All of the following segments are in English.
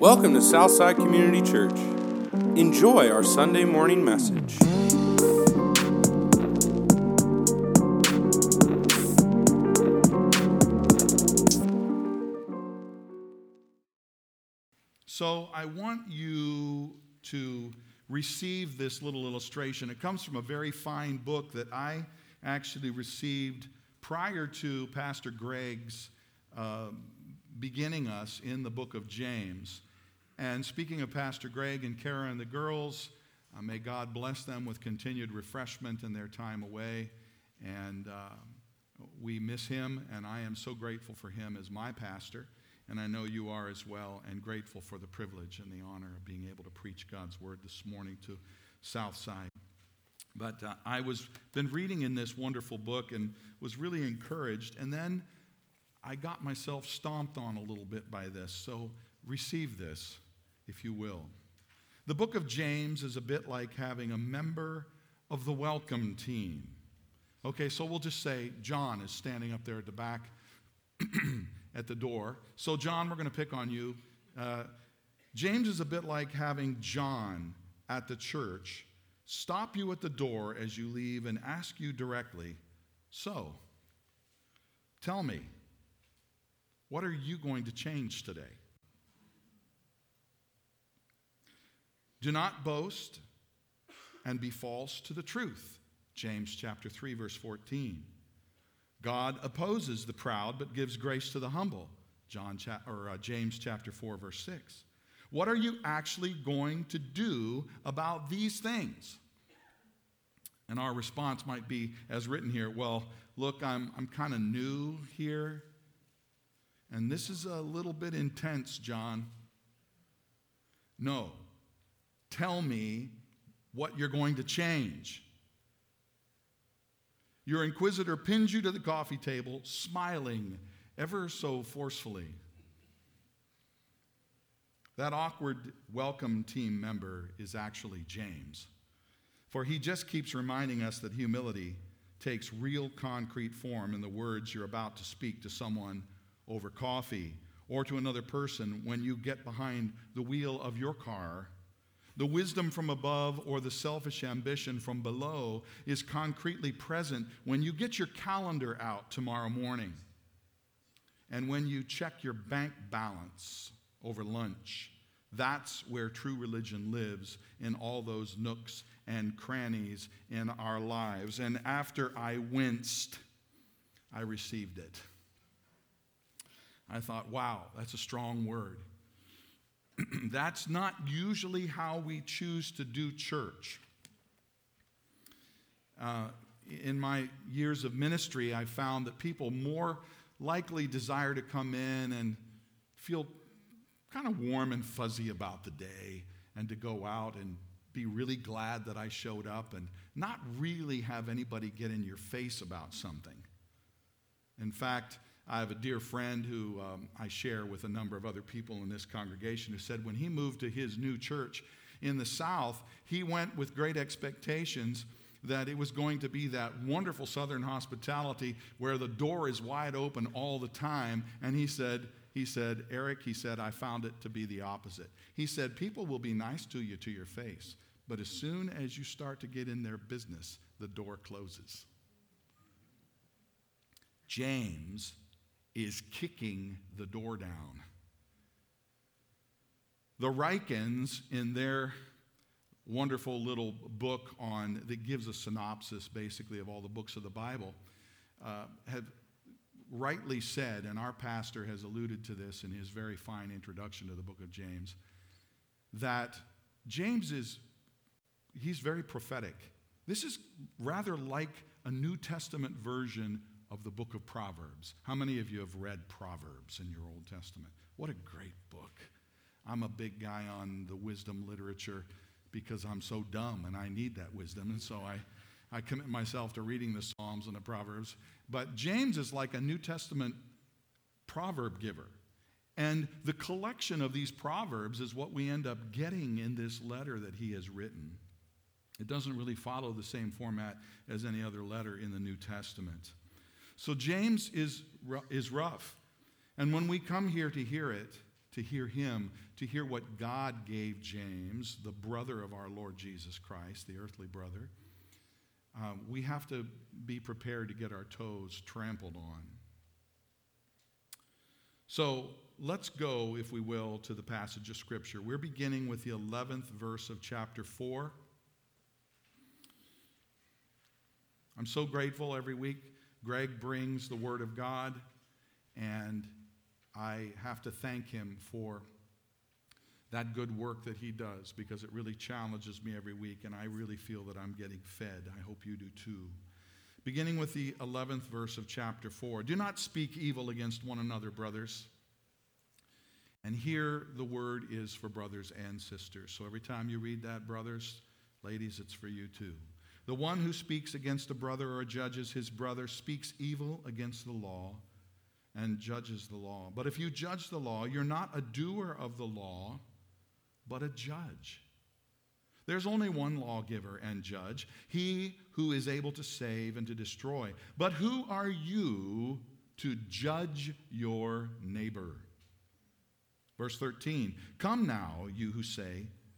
Welcome to Southside Community Church. Enjoy our Sunday morning message. So I want you to receive this little illustration. It comes from a very fine book that I actually received prior to Pastor Greg's uh, beginning us in the book of James. And speaking of Pastor Greg and Kara and the girls, uh, may God bless them with continued refreshment in their time away. And uh, we miss him, and I am so grateful for him as my pastor. And I know you are as well, and grateful for the privilege and the honor of being able to preach God's word this morning to Southside. But uh, I was been reading in this wonderful book and was really encouraged. And then I got myself stomped on a little bit by this. So receive this, if you will. The book of James is a bit like having a member of the welcome team. Okay, so we'll just say John is standing up there at the back at the door. So, John, we're going to pick on you. Uh, James is a bit like having John at the church stop you at the door as you leave and ask you directly, So, tell me, what are you going to change today? Do not boast and be false to the truth. James chapter 3 verse 14. God opposes the proud but gives grace to the humble. John cha- or uh, James chapter 4 verse 6. What are you actually going to do about these things? And our response might be, as written here, well, look, I'm, I'm kind of new here. And this is a little bit intense, John. No. Tell me what you're going to change. Your inquisitor pins you to the coffee table, smiling ever so forcefully. That awkward welcome team member is actually James. For he just keeps reminding us that humility takes real concrete form in the words you're about to speak to someone over coffee or to another person when you get behind the wheel of your car the wisdom from above or the selfish ambition from below is concretely present when you get your calendar out tomorrow morning and when you check your bank balance over lunch. That's where true religion lives in all those nooks and crannies in our lives. And after I winced, I received it. I thought, wow, that's a strong word. That's not usually how we choose to do church. Uh, in my years of ministry, I found that people more likely desire to come in and feel kind of warm and fuzzy about the day and to go out and be really glad that I showed up and not really have anybody get in your face about something. In fact, I have a dear friend who um, I share with a number of other people in this congregation who said when he moved to his new church in the South, he went with great expectations that it was going to be that wonderful Southern hospitality where the door is wide open all the time. And he said, he said, Eric, he said, I found it to be the opposite. He said, people will be nice to you to your face, but as soon as you start to get in their business, the door closes. James is kicking the door down. The Rykens, in their wonderful little book on that gives a synopsis basically of all the books of the Bible, uh, have rightly said, and our pastor has alluded to this in his very fine introduction to the book of James, that James is he's very prophetic. This is rather like a New Testament version of the book of Proverbs. How many of you have read Proverbs in your Old Testament? What a great book. I'm a big guy on the wisdom literature because I'm so dumb and I need that wisdom. And so I, I commit myself to reading the Psalms and the Proverbs. But James is like a New Testament proverb giver. And the collection of these proverbs is what we end up getting in this letter that he has written. It doesn't really follow the same format as any other letter in the New Testament. So James is, is rough. And when we come here to hear it to hear him, to hear what God gave James, the brother of our Lord Jesus Christ, the earthly brother, um, we have to be prepared to get our toes trampled on. So let's go, if we will, to the passage of Scripture. We're beginning with the 11th verse of chapter 4. I'm so grateful every week. Greg brings the Word of God, and I have to thank him for that good work that he does because it really challenges me every week, and I really feel that I'm getting fed. I hope you do too. Beginning with the 11th verse of chapter 4 Do not speak evil against one another, brothers. And here the word is for brothers and sisters. So every time you read that, brothers, ladies, it's for you too. The one who speaks against a brother or judges his brother speaks evil against the law and judges the law. But if you judge the law, you're not a doer of the law, but a judge. There's only one lawgiver and judge, he who is able to save and to destroy. But who are you to judge your neighbor? Verse 13 Come now, you who say,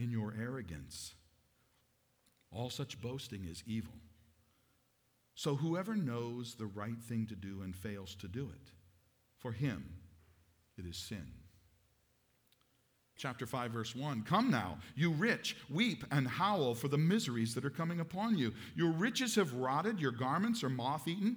in your arrogance. All such boasting is evil. So whoever knows the right thing to do and fails to do it, for him it is sin. Chapter 5, verse 1 Come now, you rich, weep and howl for the miseries that are coming upon you. Your riches have rotted, your garments are moth eaten.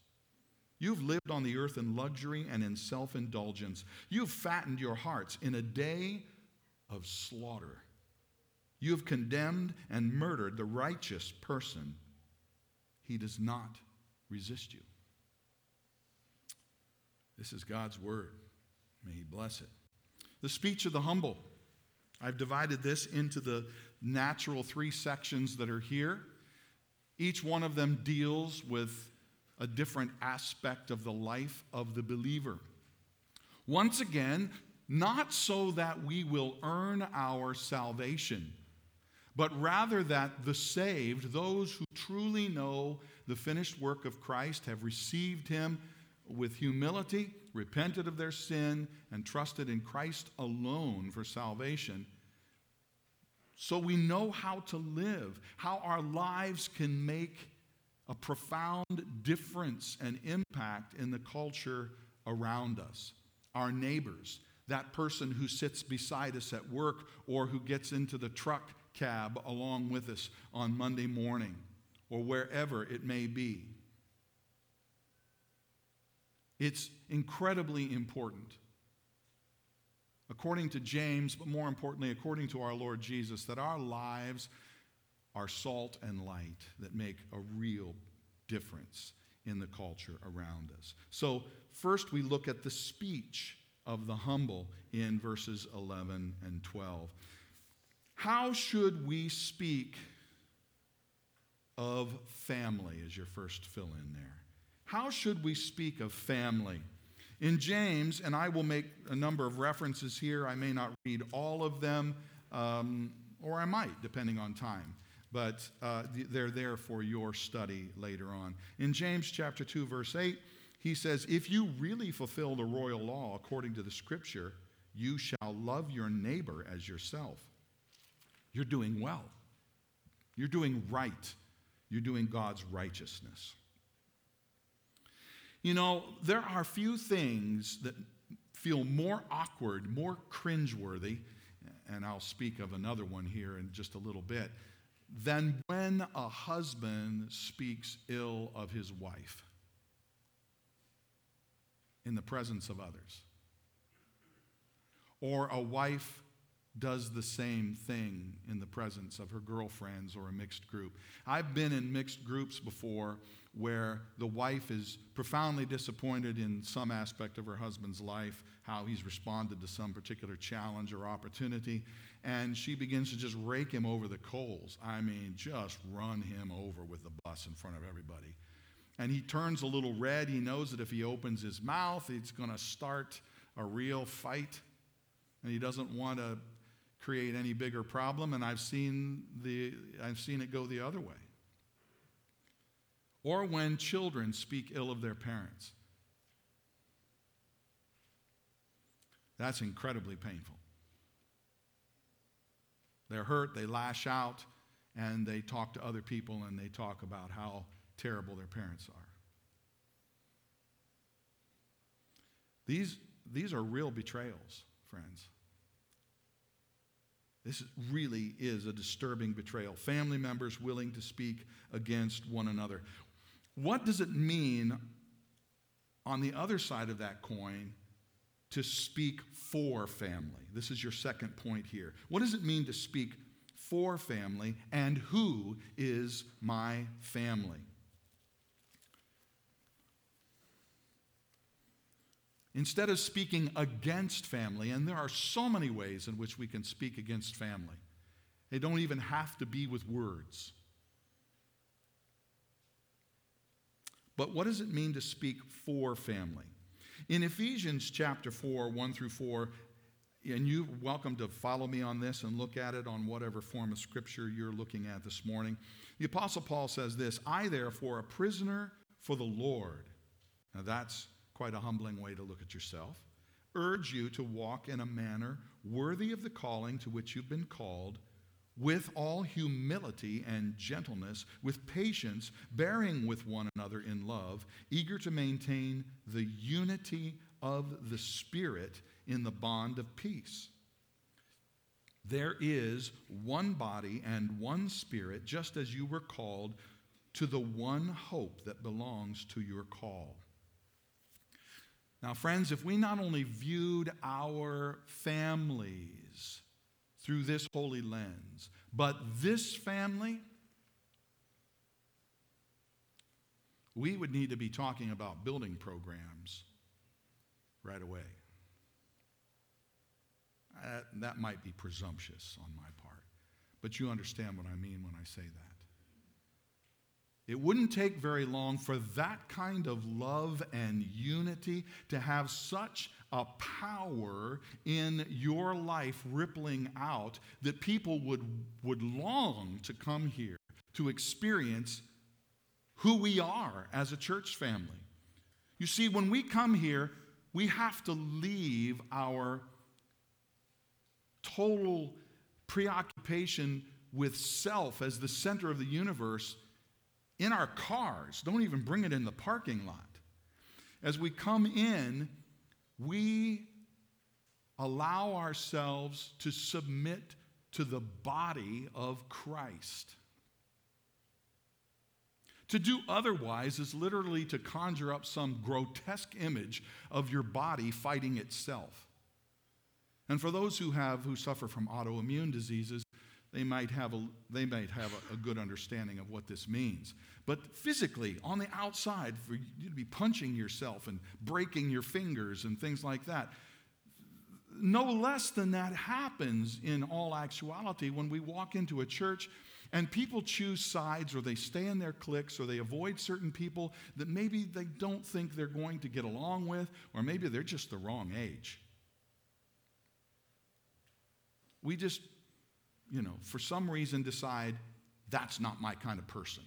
You've lived on the earth in luxury and in self indulgence. You've fattened your hearts in a day of slaughter. You have condemned and murdered the righteous person. He does not resist you. This is God's word. May He bless it. The speech of the humble. I've divided this into the natural three sections that are here. Each one of them deals with a different aspect of the life of the believer. Once again, not so that we will earn our salvation, but rather that the saved, those who truly know the finished work of Christ, have received him with humility, repented of their sin, and trusted in Christ alone for salvation. So we know how to live, how our lives can make a profound difference and impact in the culture around us. Our neighbors, that person who sits beside us at work or who gets into the truck cab along with us on Monday morning or wherever it may be. It's incredibly important, according to James, but more importantly, according to our Lord Jesus, that our lives are salt and light that make a real difference in the culture around us. So, first we look at the speech of the humble in verses 11 and 12. How should we speak of family, as your first fill in there? How should we speak of family? In James, and I will make a number of references here, I may not read all of them, um, or I might, depending on time but uh, they're there for your study later on. In James chapter 2, verse 8, he says, If you really fulfill the royal law according to the scripture, you shall love your neighbor as yourself. You're doing well. You're doing right. You're doing God's righteousness. You know, there are few things that feel more awkward, more cringeworthy, and I'll speak of another one here in just a little bit, than when a husband speaks ill of his wife in the presence of others. Or a wife does the same thing in the presence of her girlfriends or a mixed group. I've been in mixed groups before where the wife is profoundly disappointed in some aspect of her husband's life, how he's responded to some particular challenge or opportunity, and she begins to just rake him over the coals. I mean, just run him over with the bus in front of everybody. And he turns a little red. He knows that if he opens his mouth, it's going to start a real fight. And he doesn't want to create any bigger problem. And I've seen, the, I've seen it go the other way. Or when children speak ill of their parents. That's incredibly painful. They're hurt, they lash out, and they talk to other people and they talk about how terrible their parents are. These, these are real betrayals, friends. This really is a disturbing betrayal. Family members willing to speak against one another. What does it mean on the other side of that coin to speak for family? This is your second point here. What does it mean to speak for family, and who is my family? Instead of speaking against family, and there are so many ways in which we can speak against family, they don't even have to be with words. But what does it mean to speak for family? In Ephesians chapter 4, 1 through 4, and you're welcome to follow me on this and look at it on whatever form of scripture you're looking at this morning. The Apostle Paul says this I, therefore, a prisoner for the Lord. Now that's quite a humbling way to look at yourself, urge you to walk in a manner worthy of the calling to which you've been called, with all humility and gentleness, with patience, bearing with one another in love, eager to maintain the unity of the Spirit in the bond of peace. There is one body and one Spirit, just as you were called to the one hope that belongs to your call. Now, friends, if we not only viewed our families through this holy lens, but this family, we would need to be talking about building programs right away. Uh, that might be presumptuous on my part, but you understand what I mean when I say that. It wouldn't take very long for that kind of love and unity to have such a power in your life rippling out that people would, would long to come here to experience who we are as a church family. You see, when we come here, we have to leave our total preoccupation with self as the center of the universe in our cars. Don't even bring it in the parking lot. As we come in, we allow ourselves to submit to the body of Christ. To do otherwise is literally to conjure up some grotesque image of your body fighting itself. And for those who have who suffer from autoimmune diseases, they might have, a, they might have a, a, good understanding of what this means. But physically, on the outside, for you to be punching yourself and breaking your fingers and things like that, no less than that happens in all actuality when we walk into a church and people choose sides or they stay in their cliques or they avoid certain people that maybe they don't think they're going to get along with or maybe they're just the wrong age. We just you know, for some reason decide that's not my kind of person.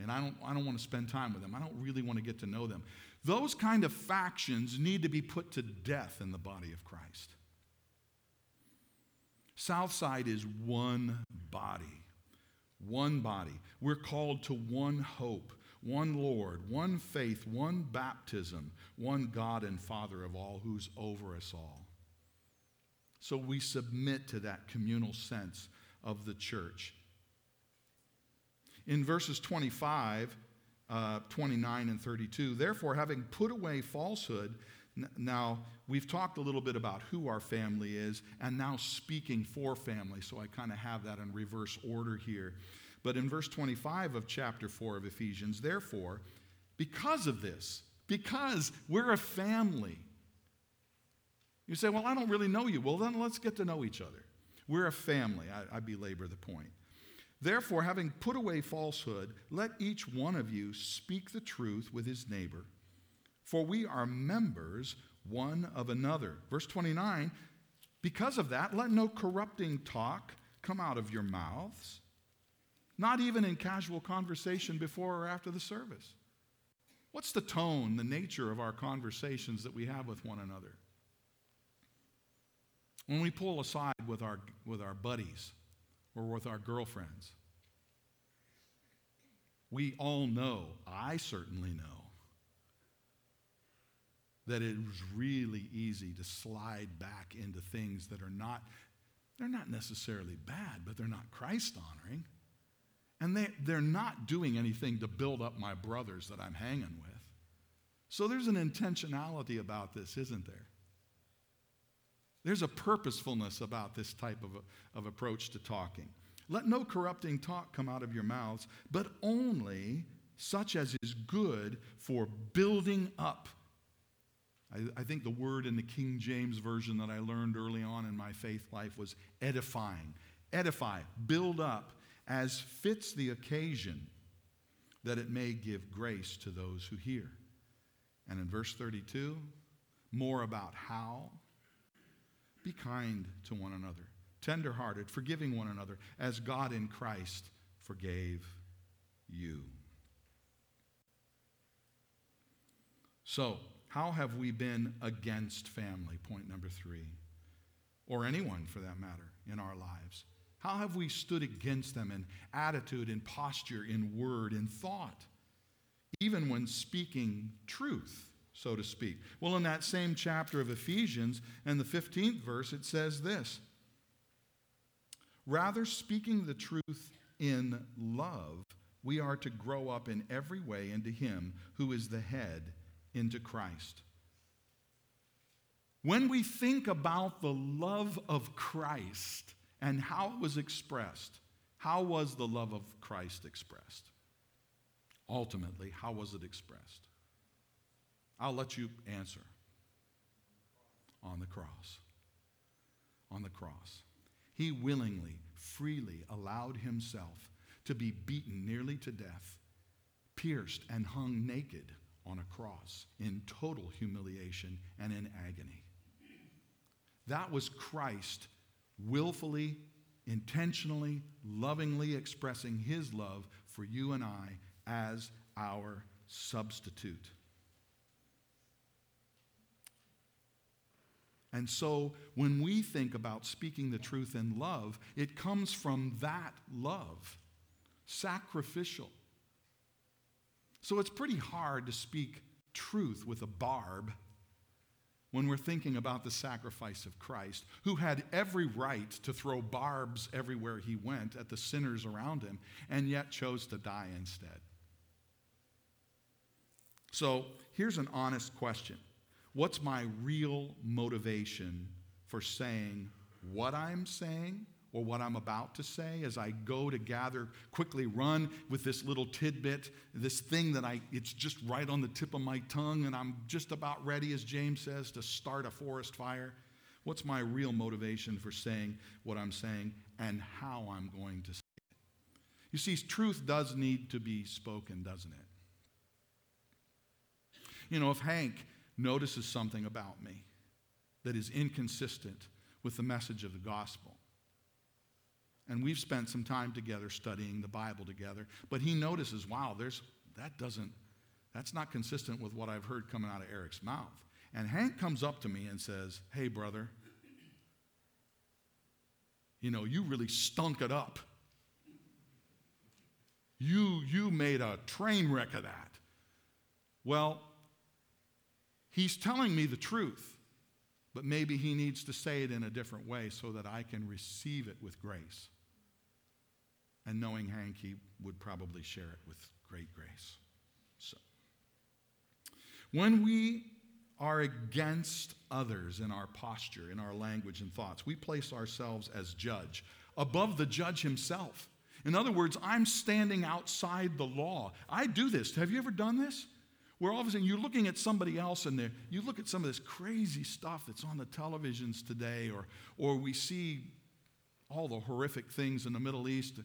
And I don't, I don't want to spend time with them. I don't really want to get to know them. Those kind of factions need to be put to death in the body of Christ. Southside is one body. One body. We're called to one hope, one Lord, one faith, one baptism, one God and Father of all who's over us all. So we submit to that communal sense of the church. In verses 25, uh, 29, and 32, therefore, having put away falsehood, now we've talked a little bit about who our family is, and now speaking for family. So I kind of have that in reverse order here. But in verse 25 of chapter 4 of Ephesians, therefore, because of this, because we're a family, you say, Well, I don't really know you. Well, then let's get to know each other. We're a family. I, I belabor the point. Therefore, having put away falsehood, let each one of you speak the truth with his neighbor, for we are members one of another. Verse 29 Because of that, let no corrupting talk come out of your mouths, not even in casual conversation before or after the service. What's the tone, the nature of our conversations that we have with one another? When we pull aside with our, with our buddies or with our girlfriends, we all know, I certainly know, that it is really easy to slide back into things that are not, they're not necessarily bad, but they're not Christ honoring. And they, they're not doing anything to build up my brothers that I'm hanging with. So there's an intentionality about this, isn't there? There's a purposefulness about this type of, of approach to talking. Let no corrupting talk come out of your mouths, but only such as is good for building up. I, I, think the word in the King James Version that I learned early on in my faith life was edifying. Edify, build up, as fits the occasion, that it may give grace to those who hear. And in verse 32, more about how be kind to one another, tenderhearted, forgiving one another, as God in Christ forgave you. So, how have we been against family? Point number three. Or anyone for that matter in our lives. How have we stood against them in attitude, in posture, in word, in thought, even when speaking truth? So to speak. Well, in that same chapter of Ephesians, and the 15th verse, it says this Rather, speaking the truth in love, we are to grow up in every way into Him who is the head, into Christ. When we think about the love of Christ and how it was expressed, how was the love of Christ expressed? Ultimately, how was it expressed? I'll let you answer. On the cross. On the cross. He willingly, freely allowed himself to be beaten nearly to death, pierced, and hung naked on a cross in total humiliation and in agony. That was Christ willfully, intentionally, lovingly expressing his love for you and I as our substitute. And so when we think about speaking the truth in love, it comes from that love, sacrificial. So it's pretty hard to speak truth with a barb when we're thinking about the sacrifice of Christ, who had every right to throw barbs everywhere he went at the sinners around him, and yet chose to die instead. So here's an honest question What's my real motivation for saying what I'm saying or what I'm about to say as I go to gather, quickly run with this little tidbit, this thing that I, it's just right on the tip of my tongue, and I'm just about ready, as James says, to start a forest fire? What's my real motivation for saying what I'm saying and how I'm going to say it? You see, truth does need to be spoken, doesn't it? You know, if Hank notices something about me that is inconsistent with the message of the gospel. And we've spent some time together studying the Bible together, but he notices, wow, there's that doesn't that's not consistent with what I've heard coming out of Eric's mouth. And Hank comes up to me and says, "Hey brother, you know, you really stunk it up. You you made a train wreck of that." Well, He's telling me the truth. but maybe he needs to say it in a different way so that I can receive it with grace. And knowing Hank, he would probably share it with great grace. So, when we are against others in our posture, in our language and thoughts, we place ourselves as judge, above the judge himself. In other words, I'm standing outside the law. I do this. Have you ever done this? Where all of a sudden you're looking at somebody else in there. you look at some of this crazy stuff that's on the televisions today, or, or we see all the horrific things in the Middle East.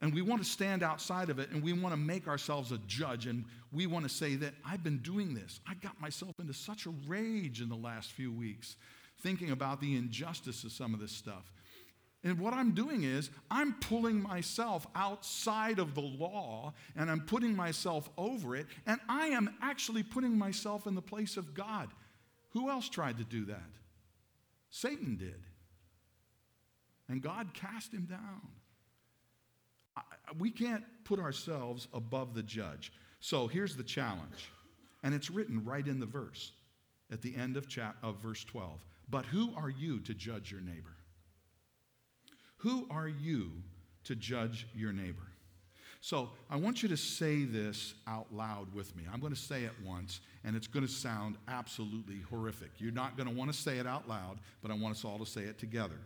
And we want to stand outside of it and we want to make ourselves a judge and we want to say that I've been doing this. I got myself into such a rage in the last few weeks thinking about the injustice of some of this stuff. And what I'm doing is, I'm pulling myself outside of the law and I'm putting myself over it, and I am actually putting myself in the place of God. Who else tried to do that? Satan did. And God cast him down. We can't put ourselves above the judge. So here's the challenge, and it's written right in the verse at the end of, chap- of verse 12. But who are you to judge your neighbor? Who are you to judge your neighbor? So I want you to say this out loud with me. I'm going to say it once, and it's going to sound absolutely horrific. You're not going to want to say it out loud, but I want us all to say it together.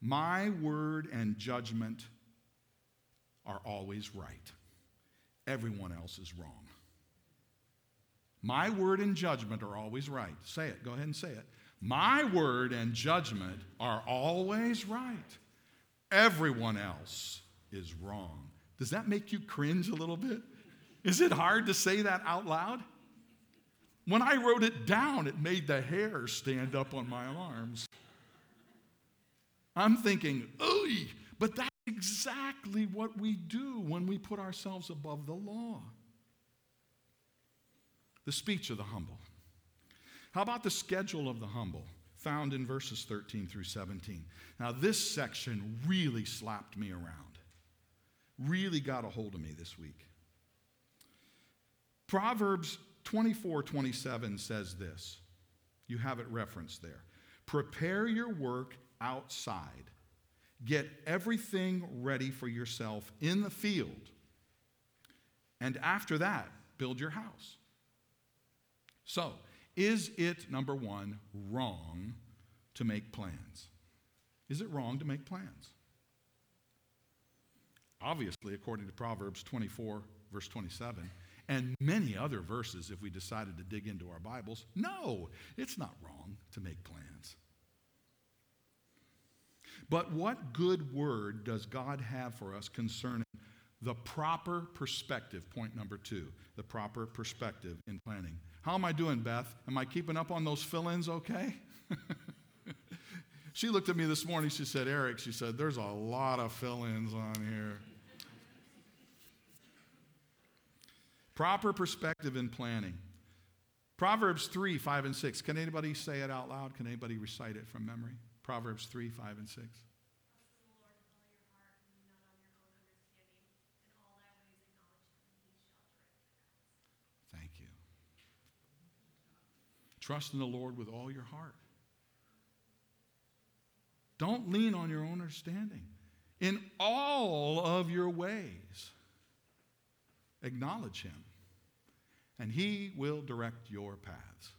My word and judgment are always right. Everyone else is wrong. My word and judgment are always right. Say it. Go ahead and say it. My word and judgment are always right. Everyone else is wrong. Does that make you cringe a little bit? Is it hard to say that out loud? When I wrote it down, it made the hair stand up on my arms. I'm thinking, ooh, but that's exactly what we do when we put ourselves above the law. The speech of the humble. How about the schedule of the humble? Found in verses 13 through 17. Now, this section really slapped me around, really got a hold of me this week. Proverbs 24 27 says this. You have it referenced there. Prepare your work outside, get everything ready for yourself in the field, and after that, build your house. So, is it, number one, wrong to make plans? Is it wrong to make plans? Obviously, according to Proverbs 24, verse 27, and many other verses, if we decided to dig into our Bibles, no, it's not wrong to make plans. But what good word does God have for us concerning the proper perspective? Point number two the proper perspective in planning. How am I doing, Beth? Am I keeping up on those fill ins okay? she looked at me this morning. She said, Eric, she said, there's a lot of fill ins on here. Proper perspective in planning. Proverbs 3, 5, and 6. Can anybody say it out loud? Can anybody recite it from memory? Proverbs 3, 5, and 6. Trust in the Lord with all your heart. Don't lean on your own understanding. In all of your ways, acknowledge Him, and He will direct your paths.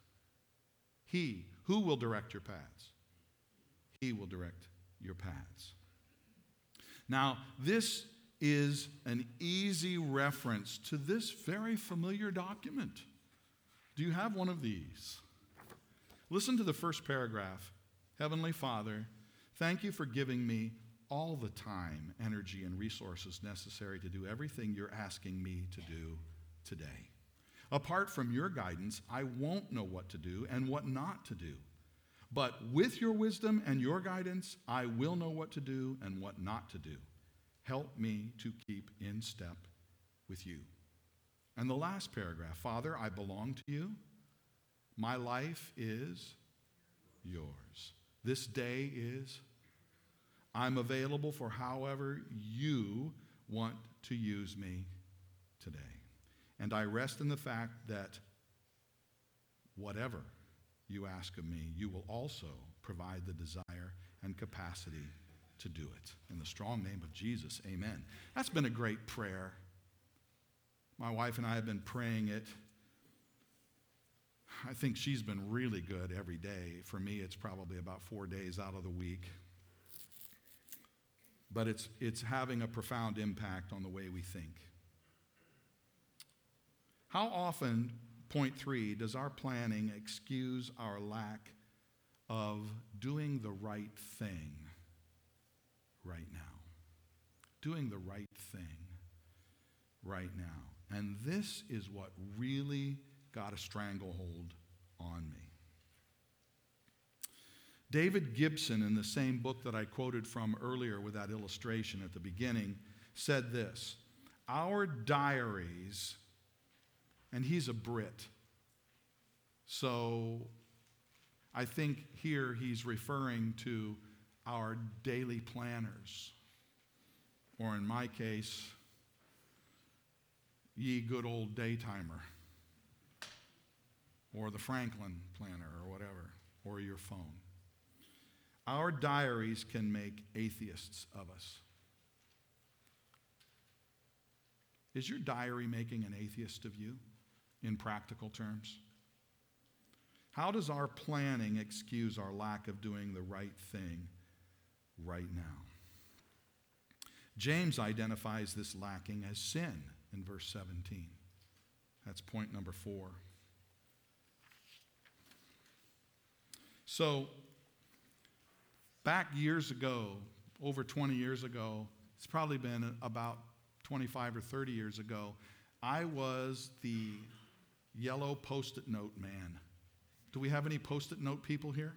He, who will direct your paths? He will direct your paths. Now, this is an easy reference to this very familiar document. Do you have one of these? Listen to the first paragraph Heavenly Father, thank you for giving me all the time, energy, and resources necessary to do everything you're asking me to do today. Apart from your guidance, I won't know what to do and what not to do. But with your wisdom and your guidance, I will know what to do and what not to do. Help me to keep in step with you. And the last paragraph Father, I belong to you. My life is yours. This day is. I'm available for however you want to use me today. And I rest in the fact that whatever you ask of me, you will also provide the desire and capacity to do it. In the strong name of Jesus, amen. That's been a great prayer. My wife and I have been praying it. I think she's been really good every day. For me, it's probably about four days out of the week. But it's, it's having a profound impact on the way we think. How often, point three, does our planning excuse our lack of doing the right thing right now? Doing the right thing right now. And this is what really got a stranglehold on me. David Gibson, in the same book that I quoted from earlier with that illustration at the beginning, said this Our diaries, and he's a Brit, so I think here he's referring to our daily planners, or in my case, ye good old daytimer, or the Franklin planner, or whatever, or your phone. Our diaries can make atheists of us. Is your diary making an atheist of you in practical terms? How does our planning excuse our lack of doing the right thing right now? James identifies this lacking as sin in verse 17. That's point number four. So, back years ago, over 20 years ago, it's probably been about 25 or 30 years ago, I was the yellow post it note man. Do we have any post it note people here?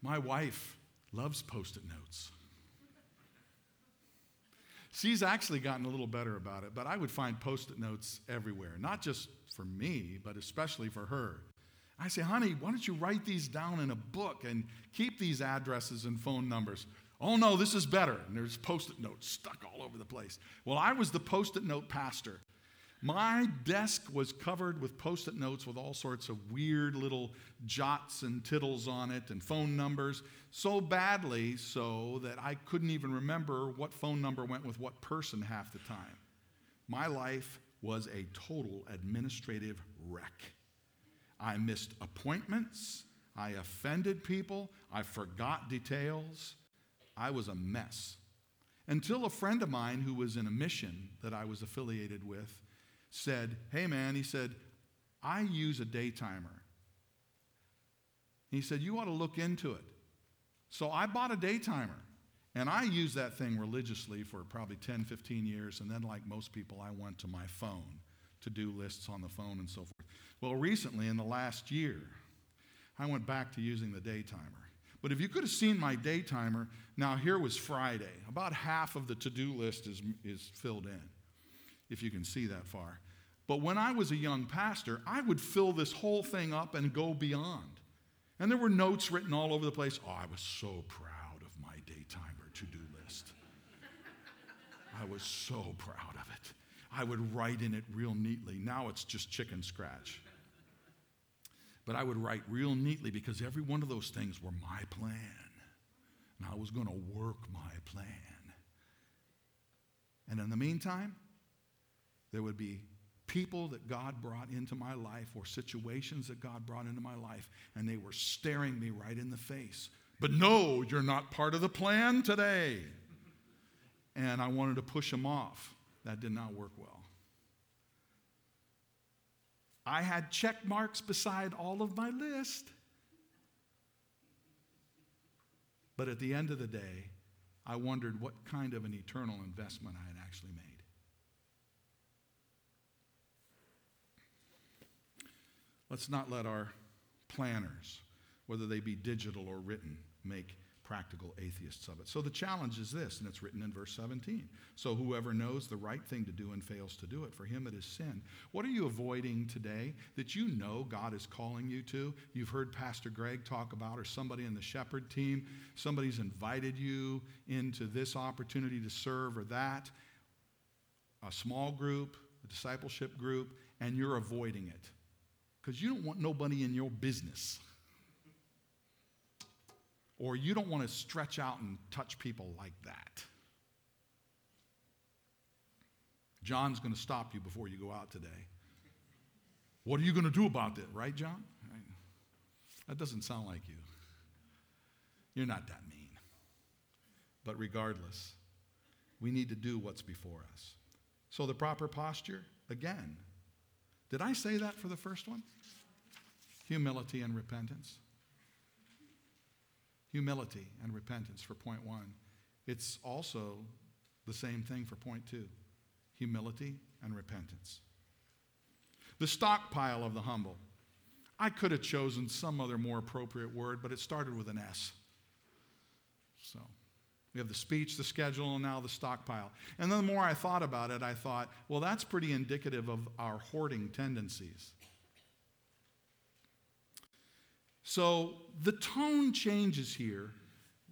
My wife loves post it notes. She's actually gotten a little better about it, but I would find post it notes everywhere, not just for me, but especially for her. I say, honey, why don't you write these down in a book and keep these addresses and phone numbers? Oh, no, this is better. And there's post it notes stuck all over the place. Well, I was the post it note pastor. My desk was covered with post it notes with all sorts of weird little jots and tittles on it and phone numbers, so badly so that I couldn't even remember what phone number went with what person half the time. My life was a total administrative wreck. I missed appointments. I offended people. I forgot details. I was a mess. Until a friend of mine who was in a mission that I was affiliated with said, Hey man, he said, I use a day timer. He said, You ought to look into it. So I bought a day timer. And I used that thing religiously for probably 10, 15 years. And then, like most people, I went to my phone to do lists on the phone and so forth. Well, recently, in the last year, I went back to using the day timer. But if you could have seen my day timer, now here was Friday. About half of the to do list is, is filled in, if you can see that far. But when I was a young pastor, I would fill this whole thing up and go beyond. And there were notes written all over the place. Oh, I was so proud of my day timer to do list. I was so proud of it. I would write in it real neatly. Now it's just chicken scratch. But I would write real neatly because every one of those things were my plan. And I was going to work my plan. And in the meantime, there would be people that God brought into my life or situations that God brought into my life, and they were staring me right in the face. But no, you're not part of the plan today. And I wanted to push them off. That did not work well. I had check marks beside all of my list. But at the end of the day, I wondered what kind of an eternal investment I had actually made. Let's not let our planners, whether they be digital or written, make practical atheists of it. So the challenge is this, and it's written in verse 17. So whoever knows the right thing to do and fails to do it, for him it is sin. What are you avoiding today that you know God is calling you to? You've heard Pastor Greg talk about, or somebody in the shepherd team, somebody's invited you into this opportunity to serve or that, a small group, a discipleship group, and you're avoiding it. because you don't want nobody in your business. Or you don't want to stretch out and touch people like that. John's going to stop you before you go out today. What are you going to do about it, right, John? That doesn't sound like you. You're not that mean. But regardless, we need to do what's before us. So, the proper posture, again, did I say that for the first one? Humility and repentance. Humility and repentance for point one. It's also the same thing for point two humility and repentance. The stockpile of the humble. I could have chosen some other more appropriate word, but it started with an S. So we have the speech, the schedule, and now the stockpile. And then the more I thought about it, I thought, well, that's pretty indicative of our hoarding tendencies. So the tone changes here.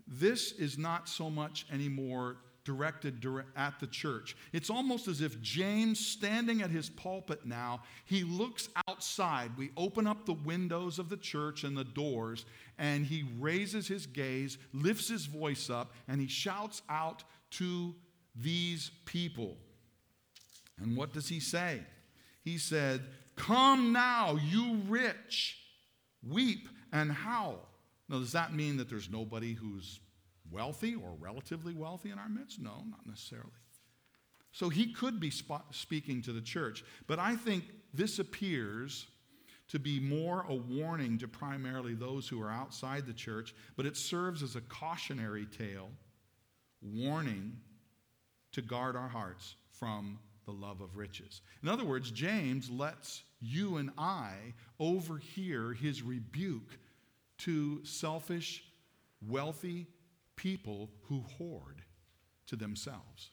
This is not so much anymore directed at the church. It's almost as if James, standing at his pulpit now, he looks outside. We open up the windows of the church and the doors, and he raises his gaze, lifts his voice up, and he shouts out to these people. And what does he say? He said, Come now, you rich, weep and how. Now, does that mean that there's nobody who's wealthy or relatively wealthy in our midst? No, not necessarily. So he could be sp- speaking to the church, but I think this appears to be more a warning to primarily those who are outside the church, but it serves as a cautionary tale, warning to guard our hearts from the love of riches. In other words, James lets you and I overhear his rebuke to selfish, wealthy people who hoard to themselves.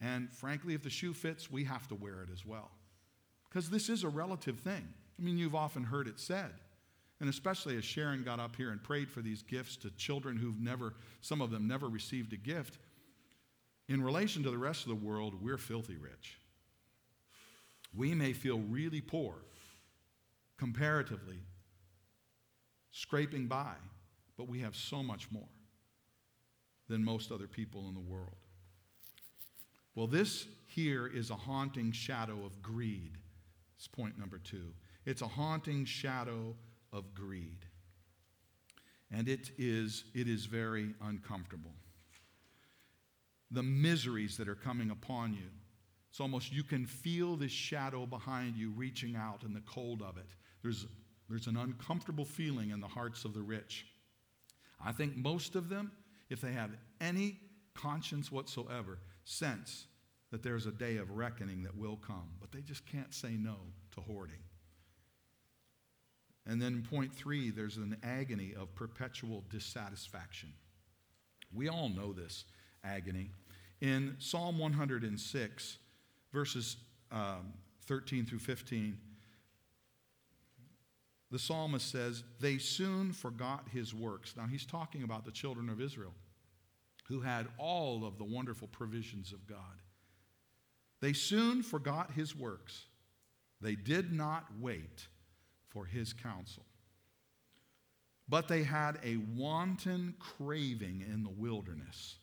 And frankly, if the shoe fits, we have to wear it as well. Because this is a relative thing. I mean, you've often heard it said. And especially as Sharon got up here and prayed for these gifts to children who've never, some of them never received a gift. In relation to the rest of the world, we're filthy rich. We may feel really poor comparatively, scraping by but we have so much more than most other people in the world. Well, this here is a haunting shadow of greed. It's point number two. It's a haunting shadow of greed. And it is, it is very uncomfortable. The miseries that are coming upon you. It's almost you can feel this shadow behind you reaching out in the cold of it. There's, there's an uncomfortable feeling in the hearts of the rich. I think most of them, if they have any conscience whatsoever, sense that there's a day of reckoning that will come, but they just can't say no to hoarding. And then, point three, there's an agony of perpetual dissatisfaction. We all know this agony. In Psalm 106, verses um, 13 through 15, the psalmist says, They soon forgot his works. Now he's talking about the children of Israel who had all of the wonderful provisions of God. They soon forgot his works. They did not wait for his counsel. But they had a wanton craving in the wilderness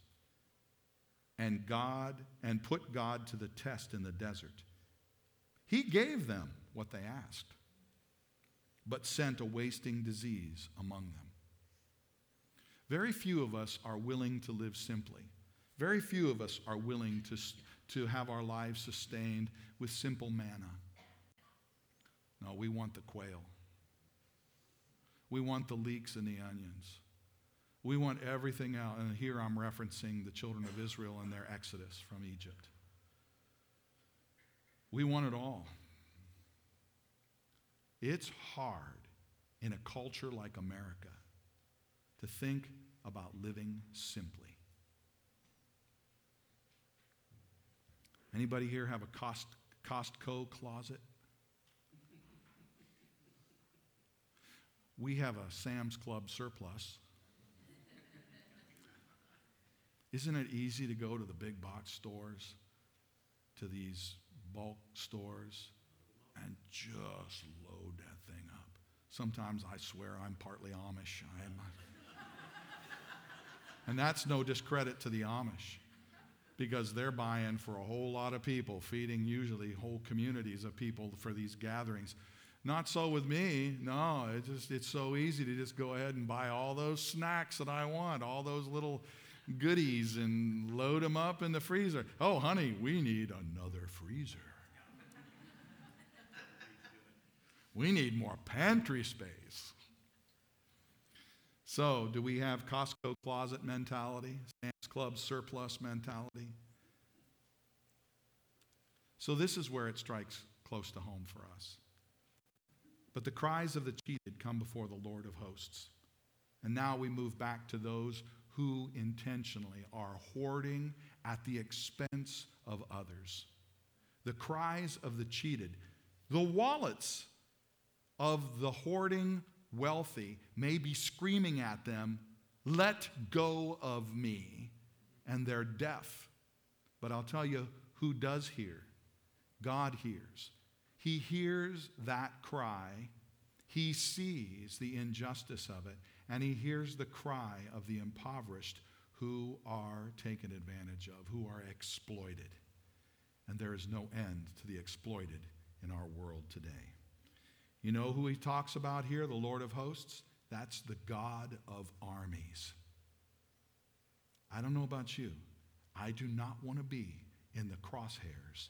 and God and put God to the test in the desert. He gave them what they asked but sent a wasting disease among them. Very few of us are willing to live simply. Very few of us are willing to, to have our lives sustained with simple manna. No, we want the quail. We want the leeks and the onions. We want everything out. And here I'm referencing the children of Israel and their exodus from Egypt. We want it all. It's hard in a culture like America to think about living simply. Anybody here have a Cost, Costco closet? We have a Sam's Club surplus. Isn't it easy to go to the big box stores, to these bulk stores, and just load that thing up. Sometimes I swear I'm partly Amish. I am, and that's no discredit to the Amish because they're buying for a whole lot of people, feeding usually whole communities of people for these gatherings. Not so with me. No, it's just it's so easy to just go ahead and buy all those snacks that I want, all those little goodies and load them up in the freezer. Oh, honey, we need another freezer. We need more pantry space. So, do we have Costco closet mentality, Sam's Club surplus mentality? So, this is where it strikes close to home for us. But the cries of the cheated come before the Lord of hosts. And now we move back to those who intentionally are hoarding at the expense of others. The cries of the cheated, the wallets of the hoarding wealthy may be screaming at them, Let go of me. And they're deaf. But I'll tell you who does hear God hears. He hears that cry, he sees the injustice of it, and he hears the cry of the impoverished who are taken advantage of, who are exploited. And there is no end to the exploited in our world today. You know who he talks about here, the Lord of hosts? That's the God of armies. I don't know about you. I do not want to be in the crosshairs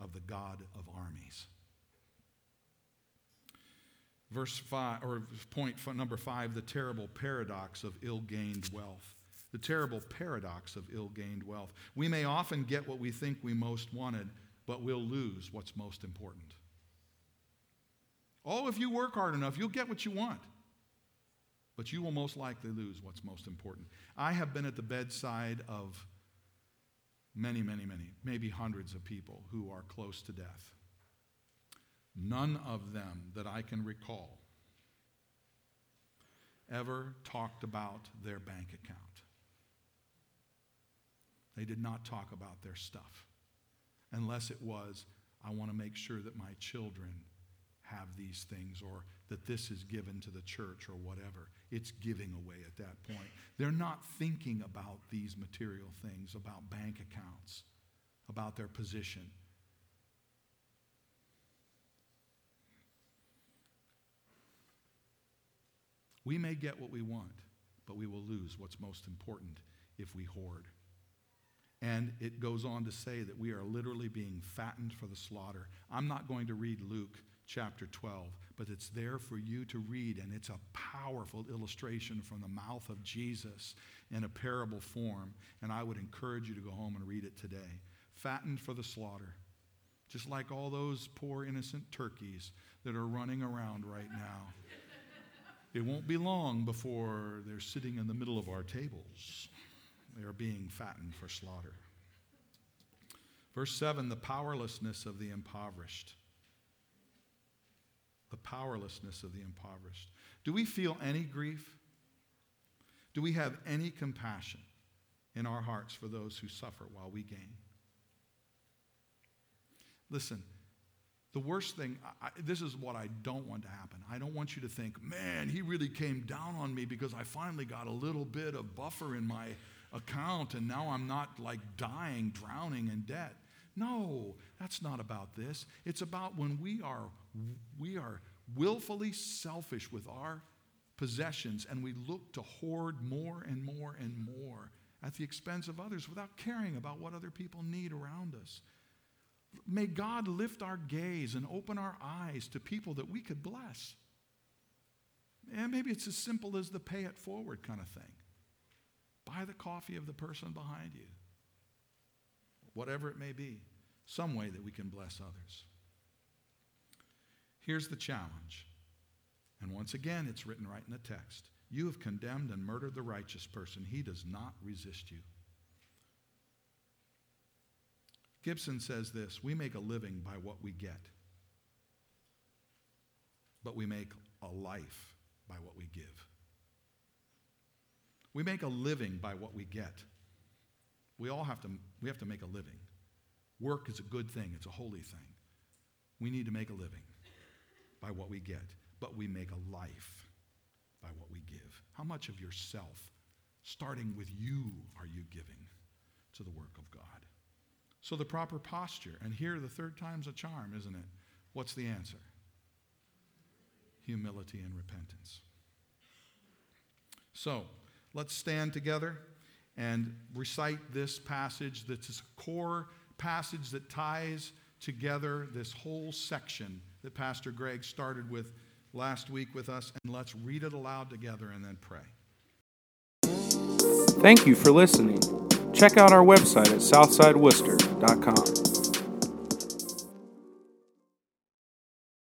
of the God of armies. Verse 5, or point number 5, the terrible paradox of ill gained wealth. The terrible paradox of ill gained wealth. We may often get what we think we most wanted, but we'll lose what's most important. Oh, if you work hard enough, you'll get what you want. But you will most likely lose what's most important. I have been at the bedside of many, many, many, maybe hundreds of people who are close to death. None of them that I can recall ever talked about their bank account. They did not talk about their stuff, unless it was, I want to make sure that my children have these things or that this is given to the church or whatever. It's giving away at that point. They're not thinking about these material things, about bank accounts, about their position. We may get what we want, but we will lose what's most important if we hoard. And it goes on to say that we are literally being fattened for the slaughter. I'm not going to read Luke chapter 12, but it's there for you to read, and it's a powerful illustration from the mouth of Jesus in a parable form. And I would encourage you to go home and read it today. Fattened for the slaughter, just like all those poor innocent turkeys that are running around right now. It won't be long before they're sitting in the middle of our tables. They are being fattened for slaughter. Verse 7 the powerlessness of the impoverished the powerlessness of the impoverished. Do we feel any grief? Do we have any compassion in our hearts for those who suffer while we gain? Listen, the worst thing, I, this is what I don't want to happen. I don't want you to think, man, he really came down on me because I finally got a little bit of buffer in my account and now I'm not like dying, drowning in debt. No, that's not about this. It's about when we are, we are willfully selfish with our possessions and we look to hoard more and more and more at the expense of others without caring about what other people need around us. May God lift our gaze and open our eyes to people that we could bless. And maybe it's as simple as the pay it forward kind of thing. Buy the coffee of the person behind you whatever it may be, some way that we can bless others. Here's the challenge. And once again, it's written right in the text. You have condemned and murdered the righteous person. He does not resist you. Gibson says this We make a living by what we get, but we make a life by what we give. We make a living by what we get. We all have to, we have to make a living. Work is a good thing, it's a holy thing. We need to make a living by what we get, but we make a life by what we give. How much of yourself, starting with you, are you giving to the work of God? So, the proper posture, and here the third time's a charm, isn't it? What's the answer? Humility and repentance. So, let's stand together and recite this passage that's a core passage that ties together this whole section that Pastor Greg started with last week with us. And let's read it aloud together and then pray. Thank you for listening. Check out our website at southsideworcester.com.